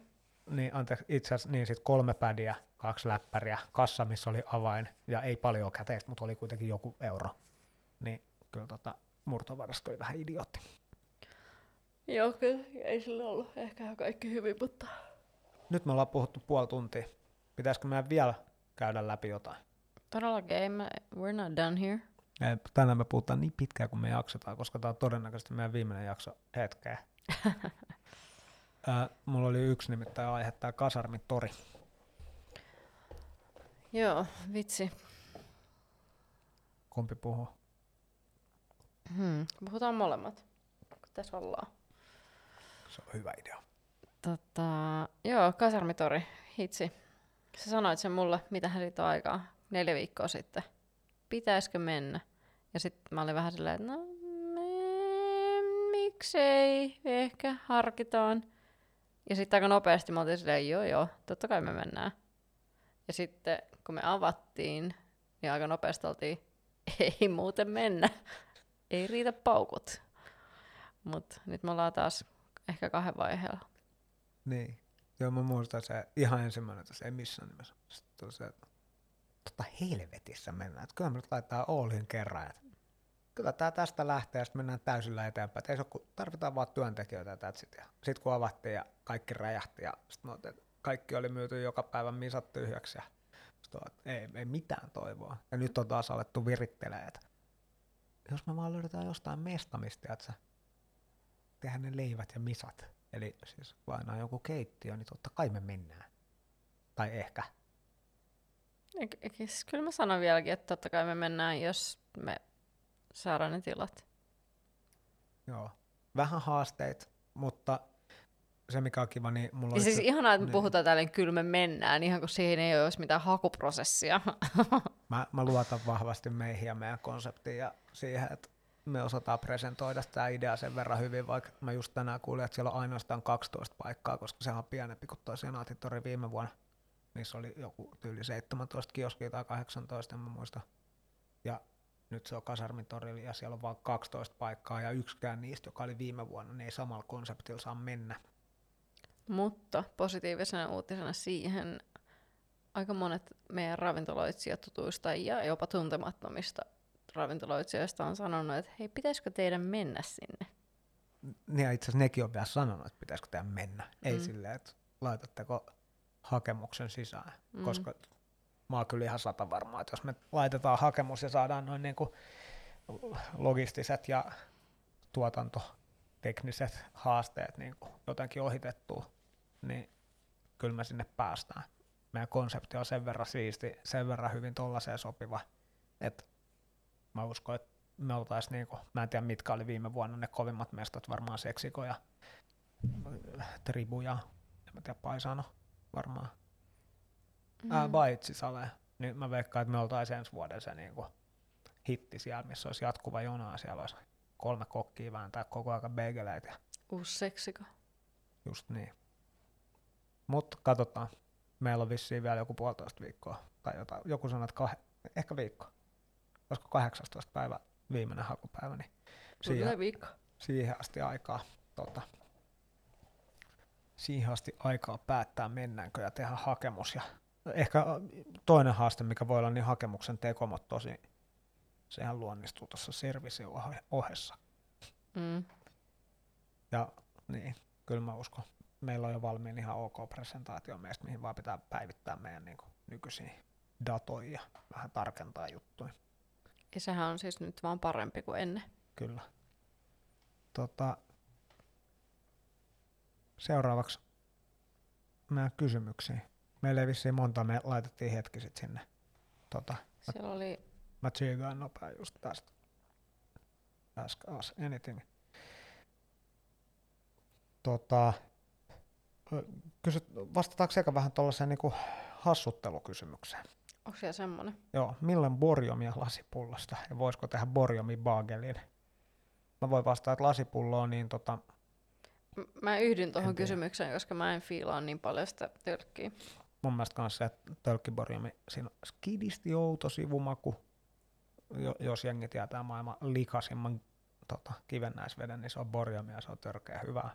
niin, anteeksi, itse asiassa niin sit kolme pädiä, kaksi läppäriä, kassa, missä oli avain, ja ei paljon käteistä, mutta oli kuitenkin joku euro. Niin kyllä tota, murtovarasto oli vähän idiootti. Joo, kyllä. Ei sillä ollut ehkä kaikki hyvin, mutta... Nyt me ollaan puhuttu puoli tuntia. Pitäisikö meidän vielä käydä läpi jotain? Todellakin, ei me, we're not done here. Ei, Tänään me puhutaan niin pitkään kuin me jaksetaan, koska tämä on todennäköisesti meidän viimeinen jakso hetkeä. Ää, mulla oli yksi nimittäin aihe, tämä kasarmitori. Joo, vitsi. Kumpi puhuu? Hmm. Puhutaan molemmat, kun tässä ollaan. Se on hyvä idea. Tota, joo, kasarmitori, hitsi. Sä sanoit sen mulle, mitä hän on aikaa, neljä viikkoa sitten. Pitäisikö mennä? Ja sitten mä olin vähän silleen, että no me, miksei, ehkä harkitaan. Ja sitten aika nopeasti mä olin silleen, joo joo, totta kai me mennään. Ja sitten kun me avattiin, niin aika nopeasti oltiin, ei muuten mennä. Ei riitä paukut. Mutta nyt me ollaan taas ehkä kahden vaiheella. Niin. Joo, mä muistan se ihan ensimmäinen, että ei missään nimessä. Sitten tuli se, tota helvetissä mennään. Että kyllä me nyt laittaa Oulin kerran. Että kyllä tää tästä lähtee ja sitten mennään täysillä eteenpäin. Et ei se ole, kun tarvitaan vaan työntekijöitä ja it. Sitten kun avattiin ja kaikki räjähti ja sitten kaikki oli myyty joka päivä misat tyhjäksi. Ja on, ei, ei mitään toivoa. Ja nyt on taas alettu virittelee, että jos me vaan löydetään jostain mestamista, että tehdään ne leivät ja misat. Eli siis lainaa joku keittiö, niin totta kai me mennään. Tai ehkä. Siis kyllä mä sanon vieläkin, että totta kai me mennään, jos me saadaan ne tilat. Joo. Vähän haasteita, mutta se mikä on kiva, niin mulla Ja oli siis se- ihanaa, että me niin. puhutaan tälleen, kyllä me mennään, ihan kun siihen ei olisi mitään hakuprosessia. Mä, mä luotan vahvasti meihin ja meidän konseptiin ja siihen, että me osataan presentoida tämä idea sen verran hyvin, vaikka mä just tänään kuulin, että siellä on ainoastaan 12 paikkaa, koska se on pienempi kuin tuo Senaatitori viime vuonna. Niissä oli joku tyyli 17 kioskia tai 18, en mä muista. Ja nyt se on kasarmitorilla ja siellä on vain 12 paikkaa ja yksikään niistä, joka oli viime vuonna, ne ei samalla konseptilla saa mennä. Mutta positiivisena uutisena siihen aika monet meidän ravintoloitsijat tutuista ja jopa tuntemattomista ravintoloitsijoista on sanonut, että hei, pitäisikö teidän mennä sinne? Niin itse asiassa nekin on vielä sanonut, että pitäisikö tehdä mennä. Ei Mm. silleen, että laitatteko hakemuksen sisään, Mm. koska mä oon kyllä ihan sata varmaa, että jos me laitetaan hakemus ja saadaan noin niin kuin logistiset ja tuotantotekniset haasteet niin kuin jotenkin ohitettua, niin kyllä me sinne päästään. Meidän konsepti on sen verran siisti, sen verran hyvin tollaiseen sopiva, että mä uskon, että me oltais niinku, mä en tiedä mitkä oli viime vuonna ne kovimmat mestat, varmaan Seksiko ja äh, Tribu ja en mä tiedä Paisano varmaan. Mm. Ää, Baitsi Sale, niin mä veikkaan, että me oltais ensi vuoden se niinku hitti siellä, missä olisi jatkuva jona siellä olisi kolme kokkia vääntää koko ajan bageleitä ja Uusi seksiko. just niin. Mutta katsotaan. Meillä on vissiin vielä joku puolitoista viikkoa tai jotain. Joku sanoo, että kah- ehkä viikko. Olisiko 18 päivä viimeinen hakupäivä, niin siihen, Tulee viikko. siihen asti aikaa tota, siihen asti aikaa päättää mennäänkö ja tehdä hakemus. Ja ehkä toinen haaste, mikä voi olla, niin hakemuksen teko, mutta tosi sehän luonnistuu tuossa servisin ohe- ohessa. Mm. Ja niin, kyllä mä uskon. Meillä on jo valmiin ihan ok presentaatio meistä, mihin vaan pitää päivittää meidän niin kuin, nykyisiä datoja ja vähän tarkentaa juttuja. Ja sehän on siis nyt vaan parempi kuin ennen. Kyllä. Tota, seuraavaksi meidän kysymyksiin. Meillä ei vissiin monta, me laitettiin hetki sitten sinne. Tota, Siellä oli, mä tsiigaan nopea just tästä. Ask us anything. Tota, kysyt, vastataanko sekä vähän tuollaiseen niinku hassuttelukysymykseen? Onko siellä semmonen? Joo, milloin borjomia lasipullosta ja voisiko tehdä borjomi bagelin? Mä voin vastata, että lasipullo on niin tota, M- Mä yhdyn tuohon kysymykseen, koska mä en fiilaa niin paljon sitä tölkkiä. mun mielestä kanssa se, että tölkkiborjomi, siinä on skidisti outo sivumaku, jo, jos jengi tietää maailman likasimman tota, kivennäisveden, niin se on borjomi ja se on törkeä hyvää.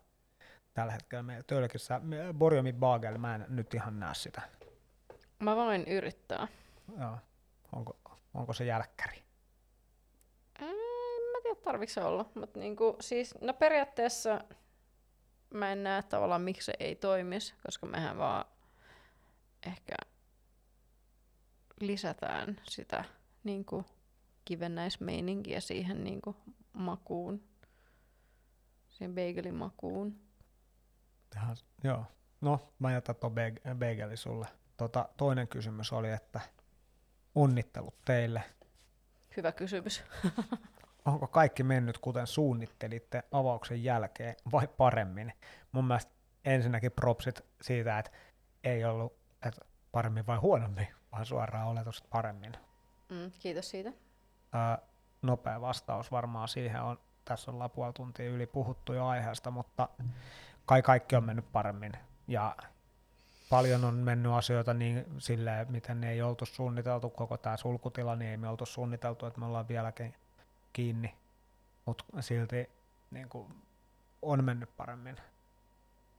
tällä hetkellä meillä tölkissä. Borjomi Bagel, mä en nyt ihan näe sitä. Mä voin yrittää. Joo. Onko, onko se jälkkäri? En mä tiedä, tarviiko se olla. Mutta niinku, siis, no periaatteessa mä en näe tavallaan, miksi se ei toimisi, koska mehän vaan ehkä lisätään sitä niinku, kivennäismeininkiä siihen niinku, makuun, siihen bagelin makuun. Tähän, joo. No, mä jätän tuon bag- bageli sulle. Tota, toinen kysymys oli, että onnittelut teille. Hyvä kysymys. Onko kaikki mennyt kuten suunnittelitte avauksen jälkeen vai paremmin? Mun mielestä ensinnäkin propsit siitä, että ei ollut että paremmin vai huonommin, vaan suoraan oletus paremmin. Mm, kiitos siitä. Ää, nopea vastaus varmaan siihen on, tässä on puoli tuntia yli puhuttu jo aiheesta, mutta kai kaikki on mennyt paremmin. Ja paljon on mennyt asioita niin silleen, miten ne ei oltu suunniteltu, koko tämä sulkutila, niin ei me oltu suunniteltu, että me ollaan vieläkin kiinni, mutta silti niin kuin, on mennyt paremmin.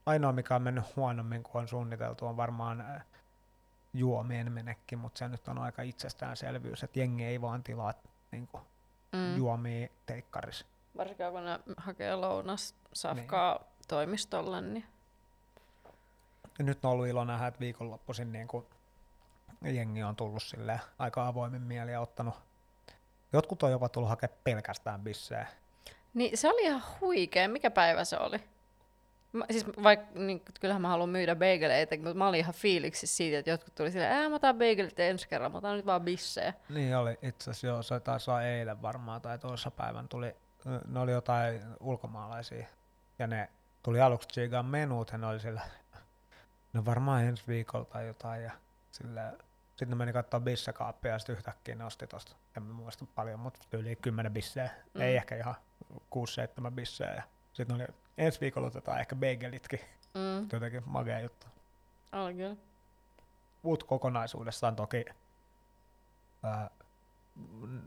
Ainoa, mikä on mennyt huonommin kuin on suunniteltu, on varmaan ää, juomien menekki, mutta se nyt on aika itsestäänselvyys, että jengi ei vaan tilaa niin kuin, Mm. juomia teikkaris. Varsinkaan kun ne hakee lounas safkaa niin. toimistolle, niin Ja nyt on ollut ilo nähdä, että viikonloppuisin niin kuin jengi on tullut silleen aika avoimin mieli ja ottanut. Jotkut on jopa tullut hakemaan pelkästään bissejä. Niin se oli ihan huikea. Mikä päivä se oli? Mä, siis vaikka, niin, kyllähän mä haluan myydä bageleita, mutta mä olin ihan fiiliksissä siitä, että jotkut tuli silleen, ää mä otan bagelit ensi kerran, mä otan nyt vaan bissejä. Niin oli itse asiassa joo, se taisi olla eilen varmaan tai toisessa päivän tuli, ne oli jotain ulkomaalaisia ja ne tuli aluksi tsiigaan menuut ja ne oli sillä, no varmaan ensi viikolla tai jotain ja sillä sitten ne meni katsoa bissekaappia ja sitten yhtäkkiä ne osti tosta, en muista paljon, mutta yli 10 bisseä, mm. ei ehkä ihan 6-7 bisseä ja sitten oli ensi viikolla otetaan ehkä bagelitkin, Mm, jotenkin magea juttu. oli kyllä. Mut kokonaisuudessaan toki ää,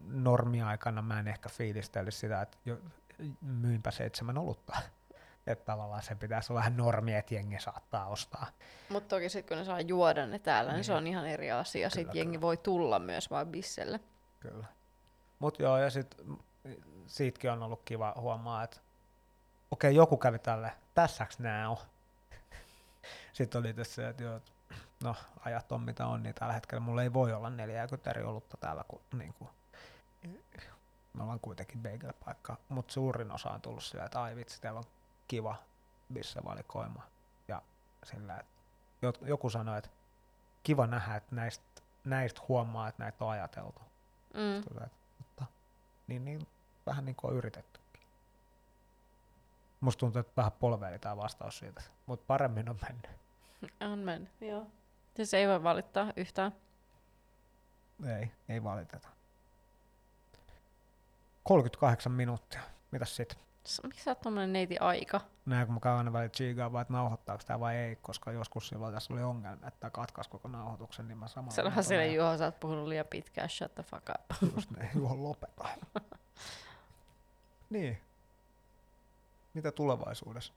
normiaikana mä en ehkä fiilistellyt sitä, että jo, myynpä seitsemän olutta. Että tavallaan se pitäisi olla vähän normi, että jengi saattaa ostaa. Mutta toki sitten kun ne saa juoda ne täällä, niin, Niin. se on ihan eri asia. Sitten jengi kyllä. voi tulla myös vaan bisselle. Kyllä. Mut joo, ja sit m- siitäkin on ollut kiva huomaa, että okei, joku kävi tälle, tässäks nää on. Sitten oli tässä se, että joo, no ajat on mitä on, niin tällä hetkellä mulla ei voi olla 40 eri olutta täällä, kun niin kuin, me ollaan kuitenkin bagel-paikka, mutta suurin osa on tullut sillä, että ai vitsi, teillä on kiva bissevalikoima. Ja sillä, että joku sanoi, että kiva nähdä, että näistä, näistä huomaa, että näitä on ajateltu. Mm. Tota, että, mutta, niin, niin, vähän niin kuin on yritettykin. Musta tuntuu, että vähän polveili tämä vastaus siitä, mutta paremmin on mennyt. On mennyt, joo. Siis ei voi valittaa yhtään. Ei, ei valiteta. 38 minuuttia. Mitäs sit? Miksi sä oot tommonen neiti aika? Näin kun mä käyn aina välillä chiigaa, vaan että nauhoittaako tämä vai ei, koska joskus silloin tässä oli ongelma, että katkaisi koko nauhoituksen, niin mä samalla... Sanohan sille Juho, sä oot puhunut liian pitkään, shut the fuck up. Just ne, Juho lopeta. niin. Mitä tulevaisuudessa?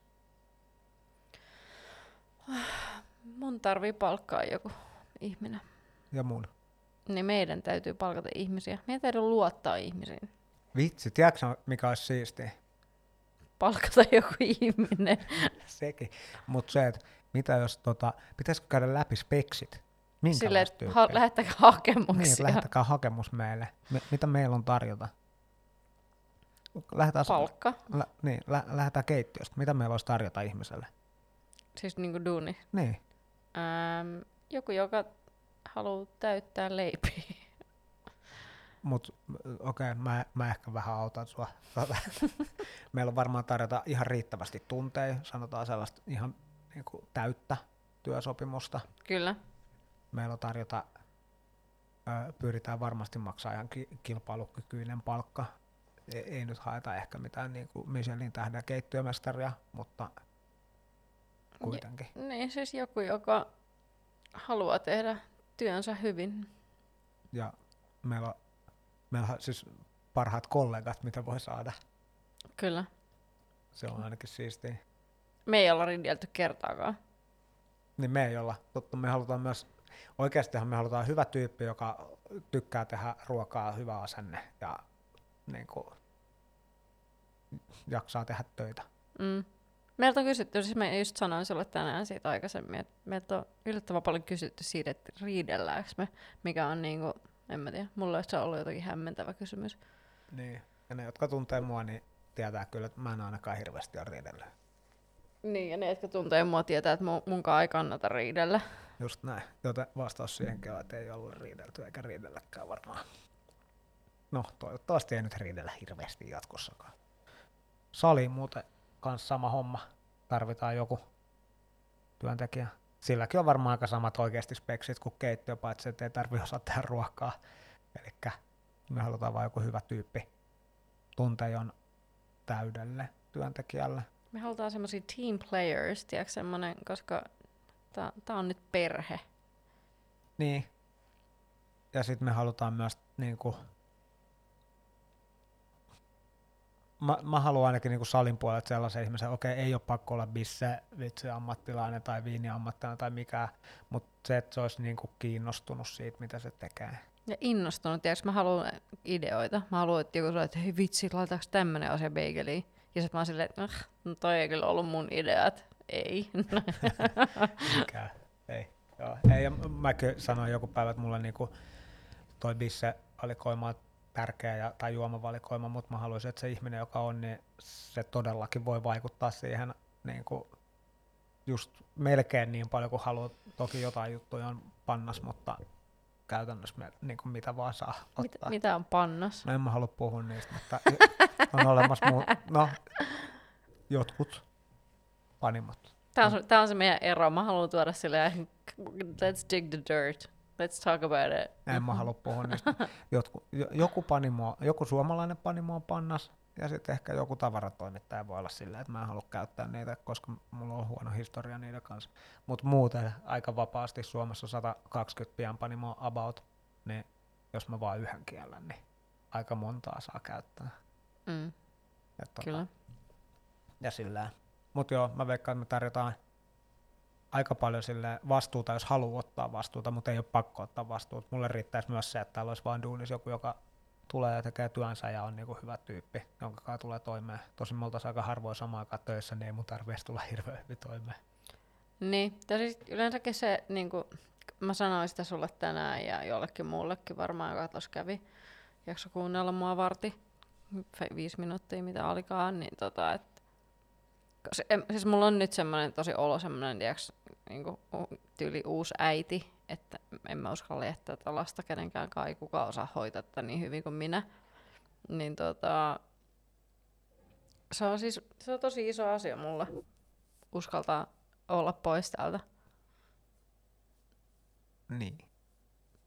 Mun tarvii palkkaa joku ihminen. Ja mun. Niin meidän täytyy palkata ihmisiä. Meidän täytyy luottaa ihmisiin. Vitsi, tiedätkö mikä olisi siistiä? Palkata joku ihminen. Sekin. Mutta se, että mitä jos, tota, pitäisikö käydä läpi speksit? Että ha- lähettäkää Niin, hakemuksia. että lähettäkää hakemus meille. Me, mitä meillä on tarjota? Lähdetään, Palkka. lä, niin, lä, lähdetään keittiöstä. Mitä meillä olisi tarjota ihmiselle? Siis niinku duuni. Niin. Ähm, joku, joka haluaa täyttää leipiä. Mutta okei, okay, mä, mä ehkä vähän autan sua. Meillä on varmaan tarjota ihan riittävästi tunteja, sanotaan sellaista ihan niin kuin täyttä työsopimusta. Kyllä. Meillä on tarjota, ö, pyritään varmasti maksaa ihan ki- kilpailukykyinen palkka. Ei, ei nyt haeta ehkä mitään niin kuin Michelin tähden keittiömestaria, mutta kuitenkin. Niin, siis joku, joka haluaa tehdä työnsä hyvin. Ja meillä on, meillä on siis parhaat kollegat, mitä voi saada. Kyllä. Se on ainakin siistiä. Me ei olla riidelty kertaakaan. Niin me ei olla. Totta, me halutaan myös, oikeastihan me halutaan hyvä tyyppi, joka tykkää tehdä ruokaa, hyvä asenne ja niin kuin, jaksaa tehdä töitä. Mm. Meiltä on kysytty, siis mä just sanoin sulle tänään siitä aikaisemmin, että meiltä on yllättävän paljon kysytty siitä, että riidelläänkö me, mikä on niinku, en mä tiedä, mulla on ollut jotenkin hämmentävä kysymys. Niin. Ja ne, jotka tuntee mua, niin tietää kyllä, että mä en ainakaan hirveästi ole riidellyt. Niin, ja ne, jotka tuntee mua, tietää, että mun, munkaan ei kannata riidellä. Just näin. Joten vastaus siihenkin on, että ei ollut riidelty eikä riidelläkään varmaan. No, toivottavasti ei nyt riidellä hirveästi jatkossakaan. Sali muuten kanssa sama homma. Tarvitaan joku työntekijä. Silläkin on varmaan aika samat oikeasti speksit kuin keittiö, paitsi että ei tarvi osaa tehdä ruokaa. Eli me halutaan vain joku hyvä tyyppi tuntejon täydelle työntekijälle. Me halutaan semmoisia team players, tiedätkö semmoinen, koska tämä on nyt perhe. Niin. Ja sitten me halutaan myös niinku, mä, mä haluan ainakin niinku salin puolelta sellaisen ihmisen, okei, okay, ei ole pakko olla bisse, vitsi ammattilainen tai viiniammattilainen tai mikään, mutta se, että se olisi niinku kiinnostunut siitä, mitä se tekee. Ja innostunut, tiedätkö, mä haluan ideoita. Mä haluan, että joku sanoo, että hei vitsi, laitaanko tämmöinen asia beigeliin? Ja sitten mä oon silleen, että no, toi ei kyllä ollut mun idea, että ei. Mikä? Ei. Joo. ei ja mäkin sanoin joku päivä, että mulle niinku toi bisse valikoima on tärkeä ja, tai juomavalikoima, mutta mä haluaisin, että se ihminen, joka on, niin se todellakin voi vaikuttaa siihen niin kuin just melkein niin paljon kuin haluaa. Toki jotain juttuja on pannas, mutta käytännössä me, niin kuin mitä vaan saa ottaa. Mit, mitä on pannas? No en mä halua puhua niistä, mutta on olemassa muu, no, jotkut panimot. Tämä on, tämä on se meidän ero. Mä haluan tuoda silleen, let's dig the dirt. Let's talk about it. En mä halua puhua niistä. Jotku, joku, panimo, joku suomalainen panimo on pannas, ja sitten ehkä joku tavaratoimittaja voi olla silleen, että mä en halua käyttää niitä, koska mulla on huono historia niiden kanssa. Mutta muuten aika vapaasti Suomessa 120 pienpanimoa about, niin jos mä vaan yhden kielen, niin aika montaa saa käyttää. Mm. Ja tota, Kyllä. Ja sillä. Mutta joo, mä veikkaan, että me tarjotaan aika paljon sille vastuuta, jos haluaa ottaa vastuuta, mutta ei ole pakko ottaa vastuuta. Mulle riittäisi myös se, että täällä olisi vain duunis joku, joka tulee ja tekee työnsä ja on niinku hyvä tyyppi, jonka kanssa tulee toimeen. Tosin me oltaisiin aika harvoin samaan aikaan töissä, niin ei mun tarvitsisi tulla hirveän hyvin toimeen. Niin, ja siis yleensäkin se, niin kuin mä sanoin sitä sulle tänään ja jollekin muullekin varmaan, joka tuossa kävi, jakso kuunnella mua varti, viisi minuuttia mitä olikaan, niin tota, et se, siis mulla on nyt semmoinen tosi olo, semmoinen niin tyyli uusi äiti, että en mä uskalla jättää tätä lasta kenenkään kai, kuka osaa hoitaa tätä niin hyvin kuin minä. Niin tota, se on siis se on tosi iso asia mulle uskaltaa olla pois täältä. Niin.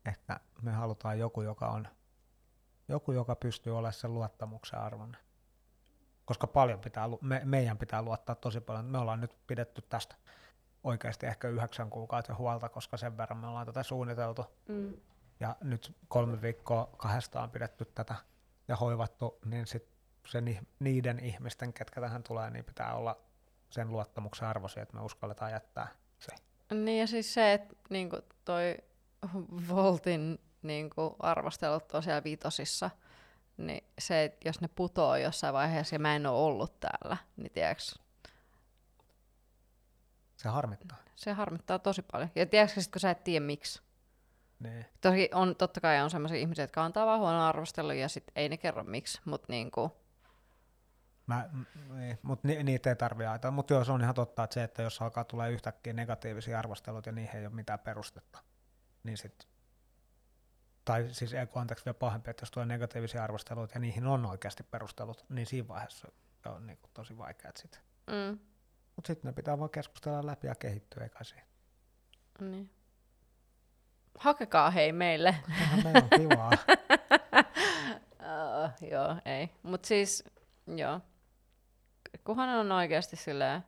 Ehkä me halutaan joku, joka on joku, joka pystyy olemaan sen luottamuksen arvoinen koska paljon pitää, me, meidän pitää luottaa tosi paljon. Me ollaan nyt pidetty tästä oikeasti ehkä yhdeksän kuukautta huolta, koska sen verran me ollaan tätä suunniteltu. Mm. Ja nyt kolme viikkoa kahdesta on pidetty tätä ja hoivattu, niin sit se, niiden ihmisten, ketkä tähän tulee, niin pitää olla sen luottamuksen arvoisia, että me uskalletaan jättää se. Niin ja siis se, että niinku toi Voltin niinku arvostelut on siellä viitosissa – niin se, että jos ne putoo jossain vaiheessa ja mä en ole ollut täällä, niin tiedätkö, se harmittaa. Se harmittaa tosi paljon. Ja tiedätkö sit, kun sä et tiedä miksi? Nee. Toki on, totta kai on sellaisia ihmisiä, jotka antaa vaan huono arvostelu ja sit ei ne kerro miksi, mutta niinku... Mä, niin, mutta ni, niitä ei tarvitse ajatella. Mutta joo, se on ihan totta, että se, että jos alkaa tulla yhtäkkiä negatiivisia arvosteluita ja niihin ei ole mitään perustetta, niin sitten tai siis ei anteeksi vielä pahempi, että jos tulee negatiivisia arvosteluita ja niihin on oikeasti perustelut, niin siinä vaiheessa on niin kuin tosi vaikeat sitten. Mm. Mutta sitten ne pitää vaan keskustella läpi ja kehittyä eikä siihen. Niin. Hakekaa hei meille. meillä on kivaa. uh, joo, ei. Mutta siis, joo. Kuhan on oikeasti silleen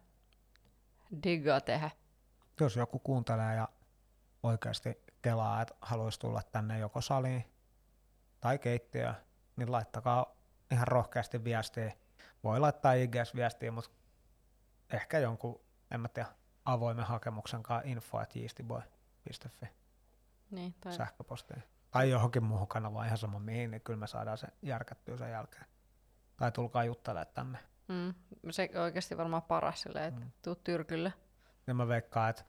diggaa tehdä. Jos joku kuuntelee ja oikeasti kelaa, että haluaisi tulla tänne joko saliin tai keittiöön, niin laittakaa ihan rohkeasti viestiä. Voi laittaa IGS-viestiä, mutta ehkä jonkun en mä tiedä, avoimen hakemuksen kanssa info at yeastyboy.fi Niin, tai sähköpostiin. Tai johonkin muuhun kanavaan ihan sama mihin, niin kyllä me saadaan se järkättyä sen jälkeen. Tai tulkaa juttelemaan tänne. mm, se oikeasti varmaan paras silleen, että Mm. mm. tuu tyrkylle. Ja mä veikkaan, että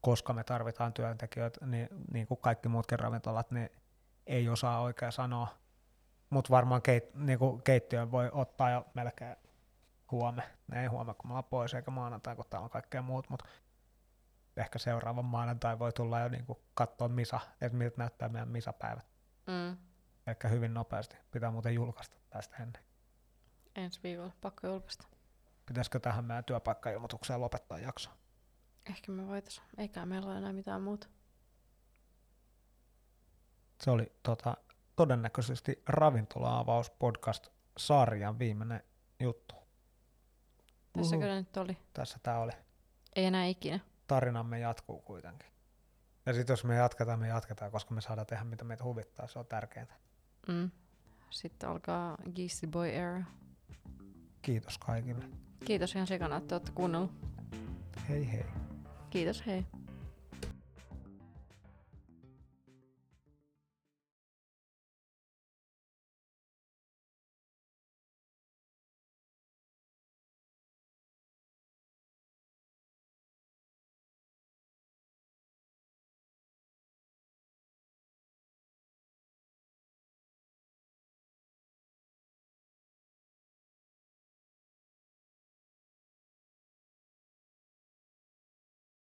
koska me tarvitaan työntekijöitä, niin, niin kuin kaikki muutkin ravintolat, niin ei osaa oikein sanoa. Mutta varmaan keit, niin kuin keittiön voi ottaa jo melkein huome. Ne ei huome, kun me ollaan pois, eikä maanantai, kun täällä on kaikkea muut, mutta ehkä seuraavan maanantai voi tulla jo niin kuin katsoa Misa, että miltä näyttää meidän Misapäivät. Mm. Ehkä hyvin nopeasti. Pitää muuten julkaista tästä ennen. Ensi viikolla pakko julkaista. Pitäisikö tähän meidän työpaikkailmoitukseen lopettaa jakso? Ehkä me voitais. Eikä meillä ole enää mitään muuta. Se oli tota, todennäköisesti ravintola-avaus podcast-sarjan viimeinen juttu. Tässäkö Uhu. ne nyt oli? Tässä tämä oli. Ei enää ikinä. Tarinamme jatkuu kuitenkin. Ja sitten jos me jatketaan, me jatketaan, koska me saadaan tehdä mitä meitä huvittaa, se on tärkeintä. Mm. Sitten alkaa Geesty Boy Era. Kiitos kaikille. Kiitos ihan sekana, että olette kuunnellut. Hei hei. Kiitos, hei.